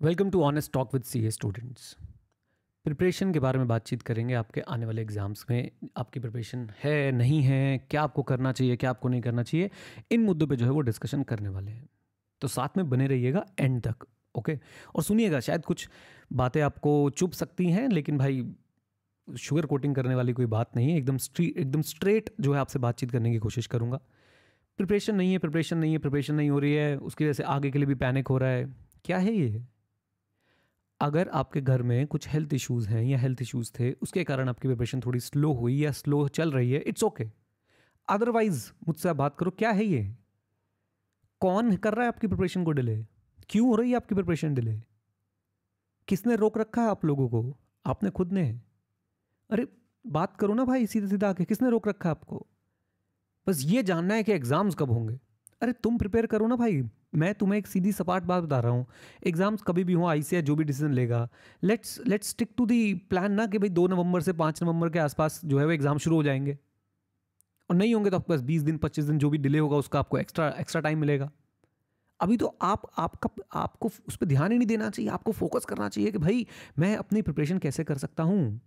Welcome to honest talk with C A students preparation के बारे में बातचीत करेंगे आपके आने वाले एग्ज़ाम्स में। आपकी प्रिपरेशन है, नहीं है, क्या आपको करना चाहिए, क्या आपको नहीं करना चाहिए, इन मुद्दों पे जो है वो डिस्कशन करने वाले हैं। तो साथ में बने रहिएगा एंड तक ओके और सुनिएगा, शायद कुछ बातें आपको चुप सकती हैं, लेकिन भाई शुगर कोटिंग करने वाली कोई बात नहीं है। एकदम स्ट्री एकदम स्ट्रेट जो है आपसे बातचीत करने की कोशिश करूँगा। प्रिपरेशन नहीं है प्रिपरेशन नहीं है प्रिपरेशन नहीं हो रही है, उसकी वजह से आगे के लिए भी पैनिक हो रहा है। क्या है ये? अगर आपके घर में कुछ हेल्थ इश्यूज़ हैं या हेल्थ इश्यूज़ थे, उसके कारण आपकी प्रिपरेशन थोड़ी स्लो हुई या स्लो चल रही है इट्स ओके अदरवाइज़ मुझसे आप बात करो, क्या है ये? कौन कर रहा है आपकी प्रिपरेशन को डिले क्यों हो रही है आपकी प्रिपरेशन डिले किसने रोक रखा है आप लोगों को? आपने खुद ने। अरे, बात करो ना भाई सीधे सीधा आके, किसने रोक रखा है आपको? बस ये जानना है कि एग्ज़ाम्स कब होंगे। अरे, तुम प्रिपेयर करो ना भाई। मैं तुम्हें एक सीधी सपाट बात बता रहा हूँ। एग्ज़ाम्स कभी भी हो आई जो भी डिसीज़न लेगा। Let's let's stick to the plan ना कि भाई दो नवंबर से पाँच नवंबर के आसपास जो है वो एग्ज़ाम शुरू हो जाएँगे। और नहीं होंगे तो आपके पास बीस दिन, पच्चीस दिन जो भी डिले होगा उसका आपको एक्स्ट्रा एक्स्ट्रा टाइम मिलेगा। अभी तो आप, आपका, आपको उस पर ध्यान ही नहीं देना चाहिए, आपको फोकस करना चाहिए कि भाई मैं अपनी प्रिपरेशन कैसे कर सकता हूँ?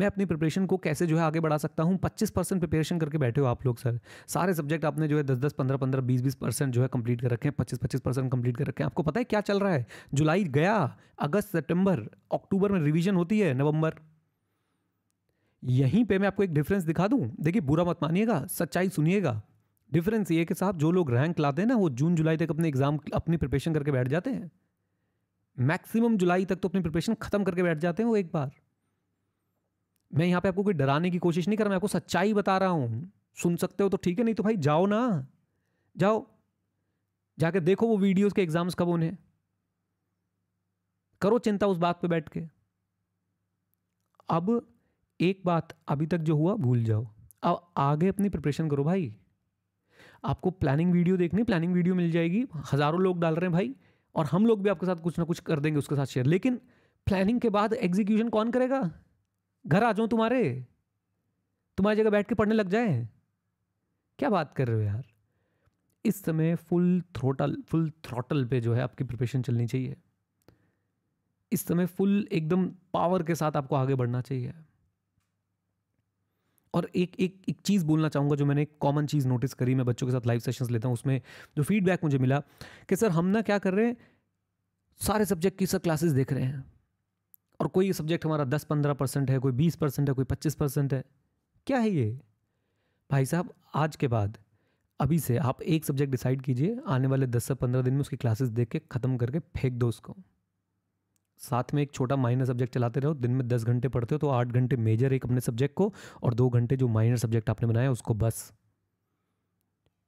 मैं अपनी प्रिपरेशन को कैसे जो है आगे बढ़ा सकता हूँ? पच्चीस परसेंट प्रिपरेशन करके बैठे हो आप लोग, सर। सारे सब्जेक्ट आपने जो है दस दस पंद्रह पंद्रह बीस बीस परसेंट जो है कंप्लीट कर रखे हैं पच्चीस पच्चीस परसेंट कंप्लीट कर रखे हैं। आपको पता है क्या चल रहा है? जुलाई गया, अगस्त, सितंबर, अक्टूबर में रिवीजन होती है, नवंबर। यहीं पे मैं आपको एक डिफरेंस दिखा दूँ। देखिए, बुरा मत मानिएगा, सच्चाई सुनिएगा। डिफरेंस ये कि साहब, जो लोग रैंक लाते हैं ना, वो जून, जुलाई तक अपने एग्ज़ाम अपनी प्रिपरेशन करके बैठ जाते हैं। मैक्सिमम जुलाई तक तो अपनी प्रिपरेशन खत्म करके बैठ जाते हैं वो एक बार। मैं यहाँ पे आपको कोई डराने की कोशिश नहीं कर रहा, मैं आपको सच्चाई बता रहा हूँ। सुन सकते हो तो ठीक है, नहीं तो भाई जाओ ना। जाओ। जाके देखो वो वीडियोस के एग्ज़ाम्स कब होने करो चिंता उस बात पे बैठ के। अब एक बात अभी तक जो हुआ, भूल जाओ। अब आगे अपनी प्रिपरेशन करो भाई। आपको प्लानिंग वीडियो देखनी, प्लानिंग वीडियो मिल जाएगी। हज़ारों लोग डाल रहे हैं भाई, और हम लोग भी आपके साथ कुछ ना कुछ कर देंगे उसके साथ शेयर। लेकिन प्लानिंग के बाद एग्जीक्यूशन कौन करेगा? घर आ जाऊँ तुम्हारे? तुम्हारी जगह बैठ के पढ़ने लग जाए? क्या बात कर रहे हो यार? इस समय फुल थ्रोटल फुल थ्रोटल पे जो है आपकी प्रिपरेशन चलनी चाहिए। इस समय फुल एकदम पावर के साथ आपको आगे बढ़ना चाहिए। और एक एक एक चीज़ बोलना चाहूँगा जो मैंने एक कॉमन चीज़ नोटिस करी, मैं बच्चों के साथ लाइव सेशंस लेता हूँ, उसमें जो फीडबैक मुझे मिला कि, सर, हम ना क्या कर रहे हैं? सारे सब्जेक्ट की सर क्लासेस देख रहे हैं। और कोई सब्जेक्ट हमारा दस पंद्रह परसेंट है, कोई बीस परसेंट है, कोई पच्चीस परसेंट है, क्या है ये? भाई साहब, आज के बाद, अभी से आप एक सब्जेक्ट डिसाइड कीजिए, आने वाले दस से पंद्रह दिन में उसकी क्लासेस देख के ख़त्म करके फेंक दो उसको। साथ में एक छोटा माइनर सब्जेक्ट चलाते रहो, दिन में दस घंटे पढ़ते हो तो आठ घंटे मेजर एक अपने सब्जेक्ट को और दो घंटे जो माइनर सब्जेक्ट आपने बनाया उसको बस।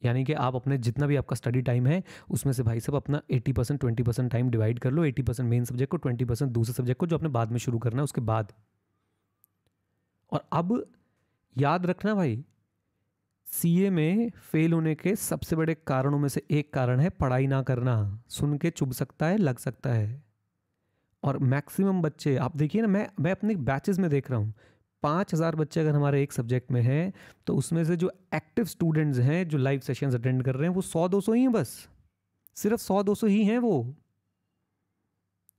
यानी कि आप अपने जितना भी आपका स्टडी टाइम है, उसमें से भाई साहब अपना 80 percent twenty percent time divide कर लो। 80 परसेंट मेन सब्जेक्ट को 20 परसेंट दूसरे सब्जेक्ट को जो अपने बाद में शुरू करना है, उसके बाद। और अब याद रखना भाई सीए में फेल होने के सबसे बड़े कारणों में से एक कारण है पढ़ाई ना करना। सुन के चुभ सकता है, लग सकता है। और मैक्सिमम बच्चे, आप देखिए ना, मैं मैं अपने बैचेस में देख रहा हूँ। पाँच हज़ार बच्चे अगर हमारे एक सब्जेक्ट में हैं तो उसमें से जो एक्टिव स्टूडेंट्स हैं, जो लाइव सेशंस अटेंड कर रहे हैं, वो सौ दो सौ ही हैं बस। सिर्फ़ सौ दो सौ ही हैं वो।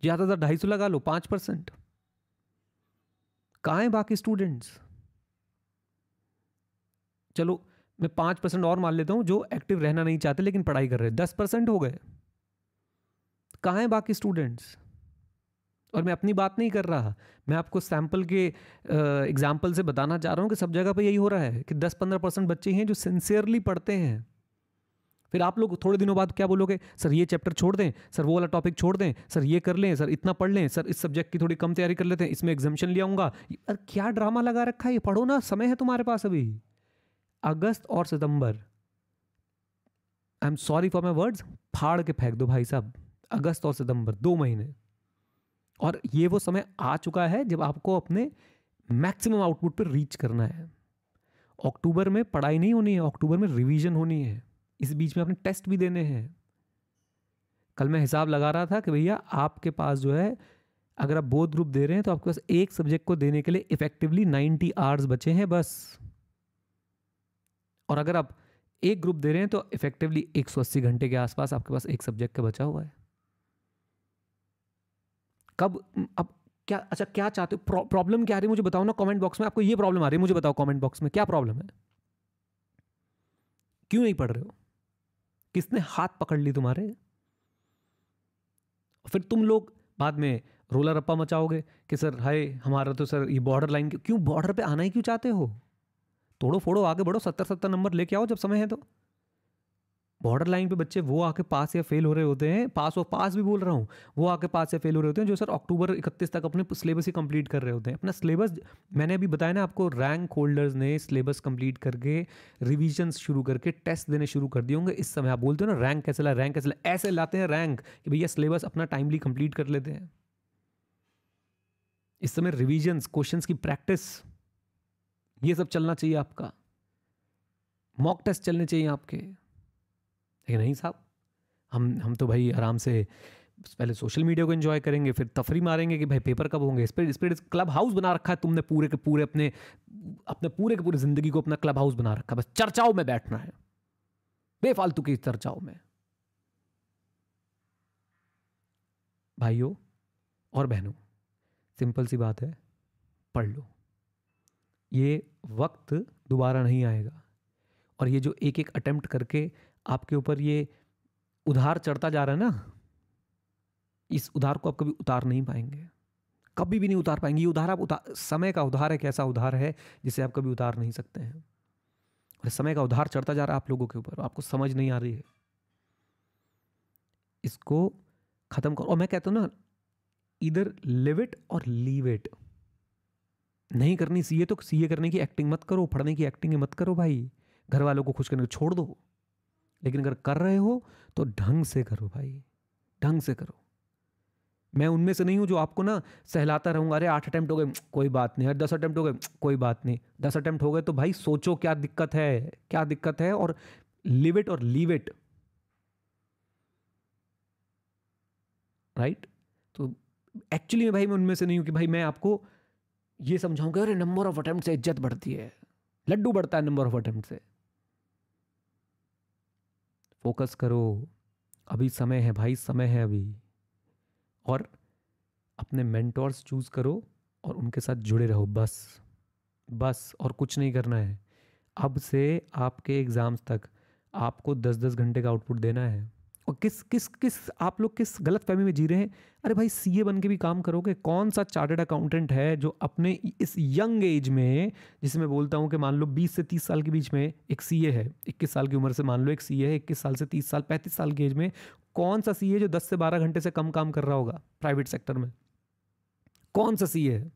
ज़्यादा ज़्यादा ढाई सौ लगा लो, पाँच परसेंट। कहाँ हैं बाकी स्टूडेंट्स चलो, मैं पाँच परसेंट और मान लेता हूँ, जो एक्टिव रहना नहीं चाहते, लेकिन पढ़ाई कर रहे हैं, दस परसेंट हो गए। कहाँ हैं बाकी स्टूडेंट्स और मैं अपनी बात नहीं कर रहा। मैं आपको सैंपल के एग्ज़ाम्पल से बताना चाह रहा हूँ कि सब जगह पर यही हो रहा है कि 10-15 परसेंट बच्चे हैं जो सिंसियरली पढ़ते हैं। फिर आप लोग थोड़े दिनों बाद क्या बोलोगे? सर, ये चैप्टर छोड़ दें। सर, वो वाला टॉपिक छोड़ दें। सर, ये कर लें। सर, इतना पढ़ लें। सर, इस सब्जेक्ट की थोड़ी कम तैयारी कर लेते हैं। इसमें एग्जामेशन ले आऊँगा। अरे, क्या ड्रामा लगा रखा है? ये पढ़ो ना। समय है तुम्हारे पास अभी। अगस्त और सितंबर। I am sorry for my words फाड़ के फेंक दो भाई साहब। अगस्त और सितंबर, दो महीने। और ये वो समय आ चुका है जब आपको अपने मैक्सिमम आउटपुट पर रीच करना है। अक्टूबर में पढ़ाई नहीं होनी है, अक्टूबर में रिवीजन होनी है। इस बीच में अपने टेस्ट भी देने हैं। कल मैं हिसाब लगा रहा था कि भैया आपके पास जो है, अगर आप बोध ग्रुप दे रहे हैं तो आपके पास एक सब्जेक्ट को देने के लिए इफेक्टिवली 90 आवर्स बचे हैं बस। और अगर आप एक ग्रुप दे रहे हैं तो इफेक्टिवली 180 घंटे के आसपास आपके पास एक सब्जेक्ट का बचा हुआ है। कब अब क्या अच्छा क्या चाहते हो? प्रॉब्लम क्या आ रही है? मुझे बताओ ना कमेंट बॉक्स में आपको ये प्रॉब्लम आ रही है। मुझे बताओ कमेंट बॉक्स में, क्या प्रॉब्लम है? क्यों नहीं पढ़ रहे हो? किसने हाथ पकड़ ली तुम्हारे? फिर तुम लोग बाद में रोलर रप्पा मचाओगे कि, सर, हाय, हमारा तो सर, ये बॉर्डर लाइन क्यों बॉर्डर पे आना ही क्यों चाहते हो? तोड़ो फोड़ो आगे बढ़ो सत्तर सत्तर नंबर लेके आओ जब समय है तो। बॉर्डर लाइन पे बच्चे वो आके पास या फेल हो रहे होते हैं पास और पास भी बोल रहा हूँ, वो आके पास या फेल हो रहे होते हैं, जो सर अक्टूबर इकतीस तक अपने सिलेबस ही कंप्लीट कर रहे होते हैं। अपना सिलेबस मैंने अभी बताया ना आपको रैंक होल्डर्स ने सिलेबस कंप्लीट करके रिविजन शुरू करके टेस्ट देने शुरू कर दिए होंगे। इस समय आप बोलते हो ना रैंक कैसे ला रैंक कैसे ला, ऐसे लाते हैं रैंक कि भैया सिलेबस अपना टाइमली कंप्लीट कर लेते हैं। इस समय रिविजन्स क्वेश्चन की प्रैक्टिस ये सब चलना चाहिए आपका। मॉक टेस्ट चलने चाहिए आपके। लेकिन नहीं साहब, हम हम तो भाई आराम से पहले सोशल मीडिया को एंजॉय करेंगे, फिर तफरी मारेंगे कि भाई पेपर कब होंगे? इस पर इस पर क्लब हाउस बना रखा है तुमने पूरे के पूरे अपने अपने पूरे के पूरे ज़िंदगी को अपना क्लब हाउस बना रखा है। बस चर्चाओं में बैठना है। बेफालतू की चर्चाओं में। भाइयों और बहनों सिंपल सी बात है, पढ़ लो। ये वक्त दोबारा नहीं आएगा। और ये जो एक एक अटेम्प्ट करके आपके ऊपर ये उधार चढ़ता जा रहा है ना, इस उधार को आप कभी उतार नहीं पाएँगे। कभी भी नहीं उतार पाएँगे। ये उधार आप उतार समय का उधार है कैसा उधार है, जिसे आप कभी उतार नहीं सकते हैं। और समय का उधार चढ़ता जा रहा है आप लोगों के ऊपर, आपको समझ नहीं आ रही है। इसको खत्म करो। और मैं कहता हूँ ना, इधर लिव इट और लीव इट। नहीं करनी, सीए तो सीए करने की एक्टिंग मत करो, पढ़ने की एक्टिंग मत करो भाई। घर वालों को खुश करने को छोड़ दो। लेकिन अगर कर रहे हो तो ढंग से करो भाई। ढंग से करो। मैं उनमें से नहीं हूँ जो आपको ना सहलाता रहूँगा, अरे, आठ अटेम्प्ट हो गए। कोई बात नहीं। अरे, दस अटेम्प्ट हो गए। कोई बात नहीं। दस अटेम्प्ट हो गए तो भाई सोचो क्या दिक्कत है। क्या दिक्कत है और लिव इट और लीव इट राइट तो एक्चुअली भाई, मैं उनमें से नहीं हूँ कि भाई मैं आपको ये समझाऊँगा अरे नंबर ऑफ़ अटेम्प्ट से इज़्ज़त बढ़ती है। लड्डू बढ़ता है नंबर ऑफ़ अटेम्प्ट से। फोकस करो। अभी समय है भाई, समय है अभी। और अपने मेंटोर्स चूज़ करो और उनके साथ जुड़े रहो, बस। बस, और कुछ नहीं करना है। अब से आपके एग्ज़ाम्स तक आपको दस दस घंटे का आउटपुट देना है। किस किस किस, आप लोग किस गलत फहमी में जी रहे हैं? अरे भाई सीए बन के भी काम करोगे? कौन सा चार्टेड अकाउंटेंट है जो अपने इस यंग एज में जिसे मैं बोलता हूँ कि मान लो 20 से 30 साल के बीच में एक सीए है 21 साल की उम्र से मान लो एक सीए है 21 साल से 30 साल 35 साल की एज में, कौन सा सीए जो 10 से 12 घंटे से कम काम कर रहा होगा प्राइवेट सेक्टर में? कौन सा सीए है?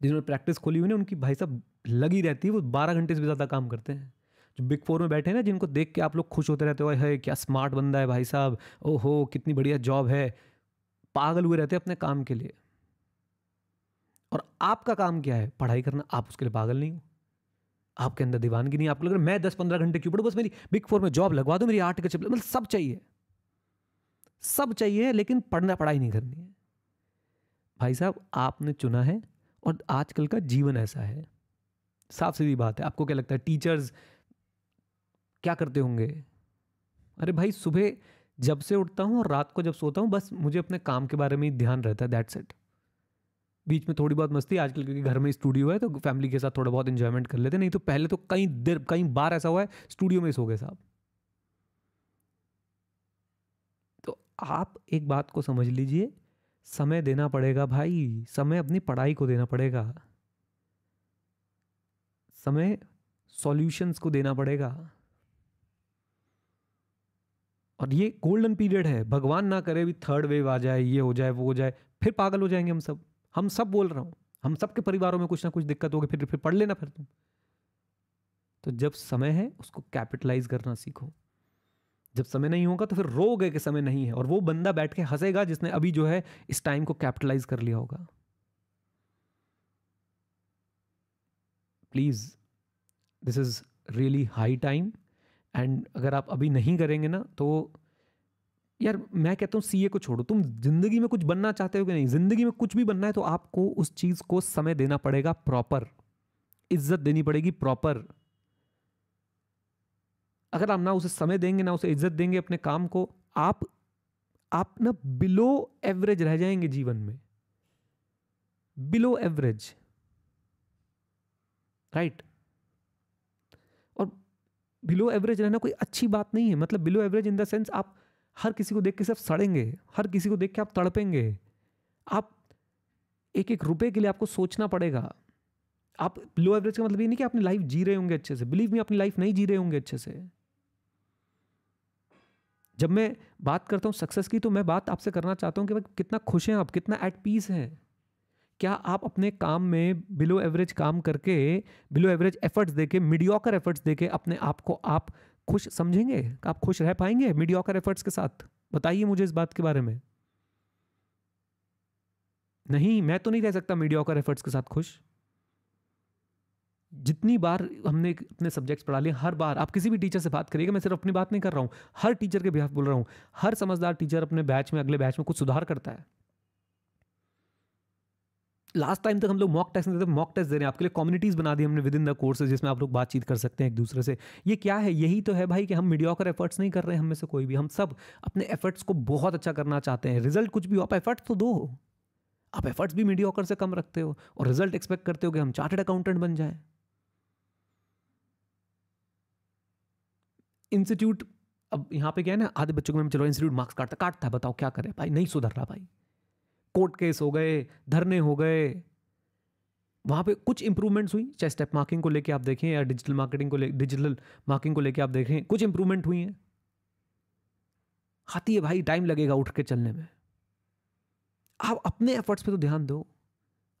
जिन्होंने प्रैक्टिस खोली हुई ना उनकी भाई साहब लगी रहती है, वो बारह घंटे से भी ज़्यादा काम करते हैं। बिग फोर में बैठे हैं ना, जिनको देख के आप लोग खुश होते रहते हो है क्या स्मार्ट बंदा है भाई साहब। ओहो, कितनी बढ़िया जॉब है। पागल हुए रहते हैं अपने काम के लिए। और आपका काम क्या है? पढ़ाई करना। आप उसके लिए पागल नहीं हो। आपके अंदर दीवानगी नहीं आपको लग रहा मैं दस पंद्रह घंटे क्यों पढ़ू? बस मेरी बिग फोर में जॉब लगवा दो, मेरी आठ के मतलब सब चाहिए। सब चाहिए, लेकिन पढ़ना, पढ़ाई नहीं करनी है। भाई साहब, आपने चुना है और आजकल का जीवन ऐसा है। साफ़ सीधी बात है। आपको क्या लगता है, टीचर्स क्या करते होंगे? अरे भाई, सुबह जब से उठता हूँ और रात को जब सोता हूँ, बस मुझे अपने काम के बारे में ही ध्यान रहता है दैट्स इट बीच में थोड़ी बहुत मस्ती, आजकल क्योंकि घर में स्टूडियो है तो फैमिली के साथ थोड़ा बहुत इन्जॉयमेंट कर लेते नहीं तो पहले तो कई देर कई बार ऐसा हुआ है स्टूडियो में सो गए साहब। तो आप एक बात को समझ लीजिए, समय देना पड़ेगा भाई, समय अपनी पढ़ाई को देना पड़ेगा। समय सॉल्यूशंस को देना पड़ेगा। और ये गोल्डन पीरियड है। भगवान ना करे भी थर्ड वेव आ जाए, ये हो जाए, वो हो जाए, फिर पागल हो जाएँगे हम सब। हम सब बोल रहा हूँ। हम सबके परिवारों में कुछ ना कुछ दिक्कत होगी, फिर फिर पढ़ लेना फिर तुम। तो जब समय है, उसको कैपिटलाइज करना सीखो। जब समय नहीं होगा तो फिर रो गए कि समय नहीं है और वो बंदा बैठ के हंसेगा जिसने अभी जो है इस टाइम को कैपिटलाइज कर लिया होगा। Please this is really high time and अगर आप अभी नहीं करेंगे ना तो यार मैं कहता हूँ, सीए को छोड़ो। तुम ज़िंदगी में कुछ बनना चाहते हो कि नहीं? ज़िंदगी में कुछ भी बनना है तो आपको उस चीज़ को समय देना पड़ेगा प्रॉपर इज़्ज़त देनी पड़ेगी प्रॉपर अगर आप ना उसे समय देंगे, ना उसे इज़्ज़त देंगे अपने काम को, आप आप ना बिलो एवरेज रह जाएँगे जीवन में। Below average right below average रहना कोई अच्छी बात नहीं है। मतलब below average in the sense आप हर किसी को देख के सिर्फ़ सड़ेंगे, हर किसी को देख के आप तड़पेंगे। आप एक एक रुपए के लिए आपको सोचना पड़ेगा। आप बिलो एवरेज का मतलब ये नहीं कि अपनी लाइफ जी रहे होंगे अच्छे से। बिलीव मी अपनी लाइफ नहीं जी रहे होंगे अच्छे से। जब मैं बात करता हूँ सक्सेस की तो मैं बात आपसे करना चाहता हूँ कि भाई कितना खुश हैं आप, कितना एट पीस हैं। क्या आप अपने काम में बिलो एवरेज काम करके बिलो एवरेज एफर्ट्स देके मीडियोकर एफर्ट्स देके अपने आप को आप खुश समझेंगे? आप खुश रह पाएँगे मीडियोकर एफर्ट्स के साथ? बताइए मुझे इस बात के बारे में। नहीं, मैं तो नहीं रह सकता मीडियोकर एफर्ट्स के साथ खुश। जितनी बार हमने अपने सब्जेक्ट्स पढ़ा लिए, हर बार, आप किसी भी टीचर से बात करिएगा, मैं सिर्फ़ अपनी बात नहीं कर रहा हूँ। हर टीचर के बिहाफ बोल रहा हूँ। हर समझदार टीचर अपने बैच में, अगले बैच में कुछ सुधार करता है। लास्ट टाइम तक हम लोग मॉक टेस्ट देते मॉक टेस्ट दे रहे हैं। आपके लिए कम्युनिटीज बना दी हमने विद इन द कोर्सेज जिसमें आप लोग बातचीत कर सकते हैं एक दूसरे से। ये क्या है? यही तो है भाई कि हम मीडियोकर एफर्ट्स नहीं कर रहे हैं, हम से कोई भी। हम सब अपने एफर्ट्स को बहुत अच्छा करना चाहते हैं। रिज़ल्ट कुछ भी हो, आप एफर्ट्स तो दो। आप एफर्ट्स भी मीडियोकर से कम रखते हो और रिज़ल्ट एक्सपेक्ट करते हो कि हम चार्टेड अकाउंटेंट बन जाए। इंस्टीट्यूट अब यहाँ पे क्या है ना, आधे बच्चों को मैं चलो इंस्टीट्यूट मार्क्स काटता काटता है, बताओ क्या करें? भाई नहीं सुधर रहा भाई। कोर्ट केस हो गए, धरने हो गए। वहाँ पे कुछ इंप्रूवमेंट्स हुई? चाहे स्टेप मार्किंग को लेके आप देखें या डिजिटल मार्केटिंग को ले डिजिटल मार्किंग को लेके आप देखें, कुछ इंप्रूवमेंट हुई हैं? आती है भाई टाइम लगेगा उठ के चलने में। आप अपने एफर्ट्स पे तो ध्यान दो।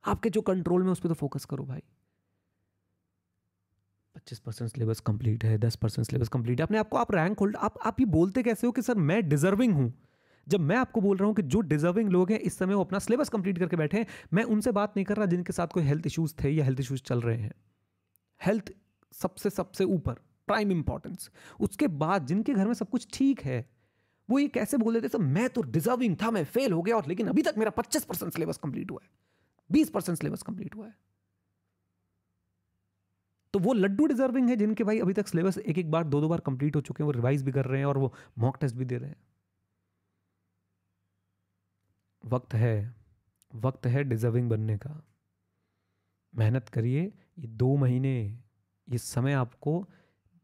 आपके जो कंट्रोल में उस पर तो फोकस करो भाई। पच्चीस परसेंट सिलेबस कंप्लीट है, दस परसेंट सिलेबस कंप्लीट है। अपने आपको आप रैंक होल्ड आप आप ये बोलते कैसे हो कि, सर, मैं डिजर्विंग हूँ? जब मैं आपको बोल रहा हूँ कि जो डिजर्विंग लोग हैं, इस समय वो अपना सिलेबस कंप्लीट करके बैठे हैं, मैं उनसे बात नहीं कर रहा जिनके साथ कोई हेल्थ इश्यूज़ थे या हेल्थ इश्यूज़ चल रहे हैं। हेल्थ सबसे सबसे ऊपर प्राइम इंपॉर्टेंस उसके बाद जिनके घर में सब कुछ ठीक है, वो ये कैसे बोल देते सर, मैं तो डिजर्विंग था, मैं फेल हो गया और लेकिन अभी तक मेरा पच्चीस परसेंट सिलेबस कंप्लीट हुआ है, बीस परसेंट सिलेबस कंप्लीट हुआ है। तो वो लड्डू डिजर्विंग है जिनके भाई अभी तक सिलेबस एक एक बार दो दो बार कंप्लीट हो चुके हैं, वो रिवाइज भी कर रहे हैं और वो मॉक टेस्ट भी दे रहे हैं। वक्त है वक्त है डिजर्विंग बनने का। मेहनत करिए, ये दो महीने, ये समय आपको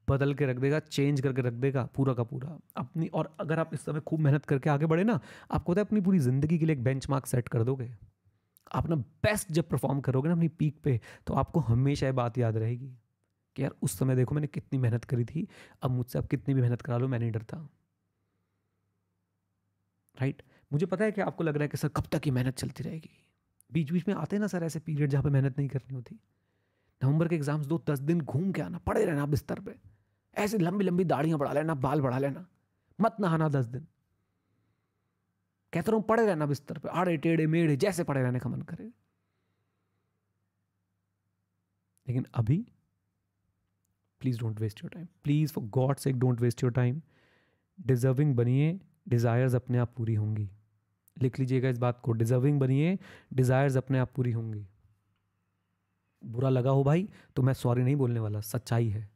बदल के रख देगा चेंज करके रख देगा, पूरा का पूरा। अपनी, और अगर आप इस समय खूब मेहनत करके आगे बढ़े ना, आपको है अपनी पूरी ज़िंदगी के लिए एक बेंच सेट कर दोगे। आप ना बेस्ट जब परफॉर्म करोगे ना अपनी पीक पे तो आपको हमेशा ये बात याद रहेगी कि यार, उस समय देखो मैंने कितनी मेहनत करी थी, अब मुझसे आप कितनी भी मेहनत करा लो, मैं नहीं डरता। राइट मुझे पता है कि आपको लग रहा है कि सर कब तक ये मेहनत चलती रहेगी? बीच बीच में आते हैं ना सर ऐसे पीरियड जहाँ पे मेहनत नहीं करनी होती। नवंबर के एग्ज़ाम्स दो दस दिन घूम के आना, पड़े रहना बिस्तर पे। ऐसे लंबी लंबी दाढ़ियाँ बढ़ा लेना, बाल बढ़ा लेना। मत नहाना दस दिन। कहता हूँ पड़े रहना बिस्तर पे। आड़े, टेढ़े, मेढ़े, जैसे पड़े रहने का मन करे। लेकिन अभी please don't waste your time please for God sake don't waste your time deserving बनिए डिज़ायर्स अपने आप पूरी होंगी। लिख लीजिएगा इस बात को। डिजर्विंग बनिए डिज़ायर्स अपने आप पूरी होंगी। बुरा लगा हो भाई तो मैं सॉरी नहीं बोलने वाला, सच्चाई है।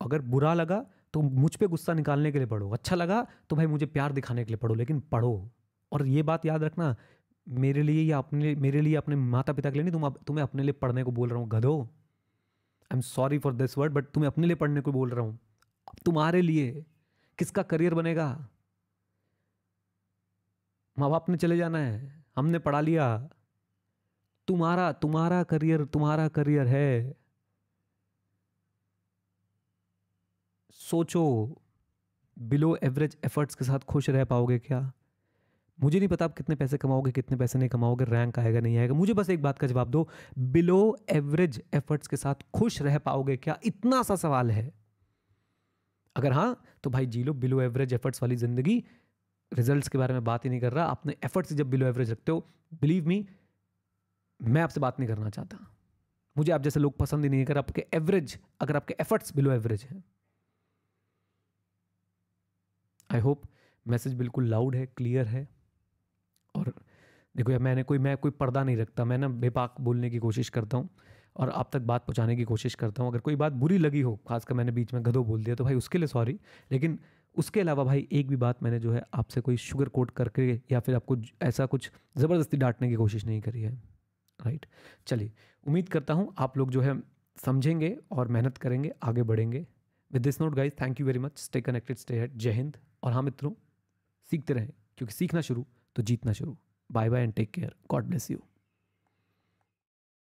अगर बुरा लगा तो मुझ पे गुस्सा निकालने के लिए पढ़ो। अच्छा लगा तो भाई मुझे प्यार दिखाने के लिए पढ़ो, लेकिन पढ़ो। और ये बात याद रखना, मेरे लिए या अपने मेरे लिए अपने माता पिता के लिए नहीं, तुम तुम्हें अपने लिए पढ़ने को बोल रहा हूँ, गधो। I am sorry for this word but तुम्हें अपने लिए पढ़ने को बोल रहा हूँ। तुम्हारे लिए किसका करियर बनेगा? माँ बाप ने चले जाना है। हमने पढ़ा लिया। तुम्हारा तुम्हारा करियर तुम्हारा करियर है। सोचो, बिलो एवरेज एफर्ट्स के साथ खुश रह पाओगे क्या? मुझे नहीं पता आप कितने पैसे कमाओगे, कितने पैसे नहीं कमाओगे रैंक आएगा, नहीं आएगा। मुझे बस एक बात का जवाब दो, बिलो एवरेज एफर्ट्स के साथ खुश रह पाओगे क्या? इतना सा सवाल है। अगर हाँ तो भाई जी लो, बिलो एवरेज एफर्ट्स वाली ज़िंदगी रिजल्ट्स के बारे में बात ही नहीं कर रहा। अपने एफर्ट्स जब बिलो एवरेज रखते हो बिलीव मी मैं आपसे बात नहीं करना चाहता। मुझे आप जैसे लोग पसंद ही नहीं कर आपके एवरेज अगर आपके एफर्ट्स बिलो एवरेज हैं। आई होप मैसेज बिल्कुल लाउड है क्लियर है। और देखो यार, मैंने कोई, मैं कोई पर्दा नहीं रखता। मैं ना बेपाक बोलने की कोशिश करता हूँ और आप तक बात पहुँचाने की कोशिश करता हूँ। अगर कोई बात बुरी लगी हो, खासकर मैंने बीच में गधो बोल दिया तो भाई उसके लिए सॉरी लेकिन उसके अलावा भाई, एक भी बात मैंने जो है आपसे कोई शुगर कोट करके या फिर आपको ऐसा कुछ ज़बरदस्ती डांटने की कोशिश नहीं करी है राइट चलिए, उम्मीद करता हूँ आप लोग जो है समझेंगे और मेहनत करेंगे, आगे बढ़ेंगे। With this note guys thank you very much stay connected stay ahead जय हिंद और हाँ मित्रों, सीखते रहें, क्योंकि सीखना शुरू तो जीतना शुरू। Bye bye and take care God bless you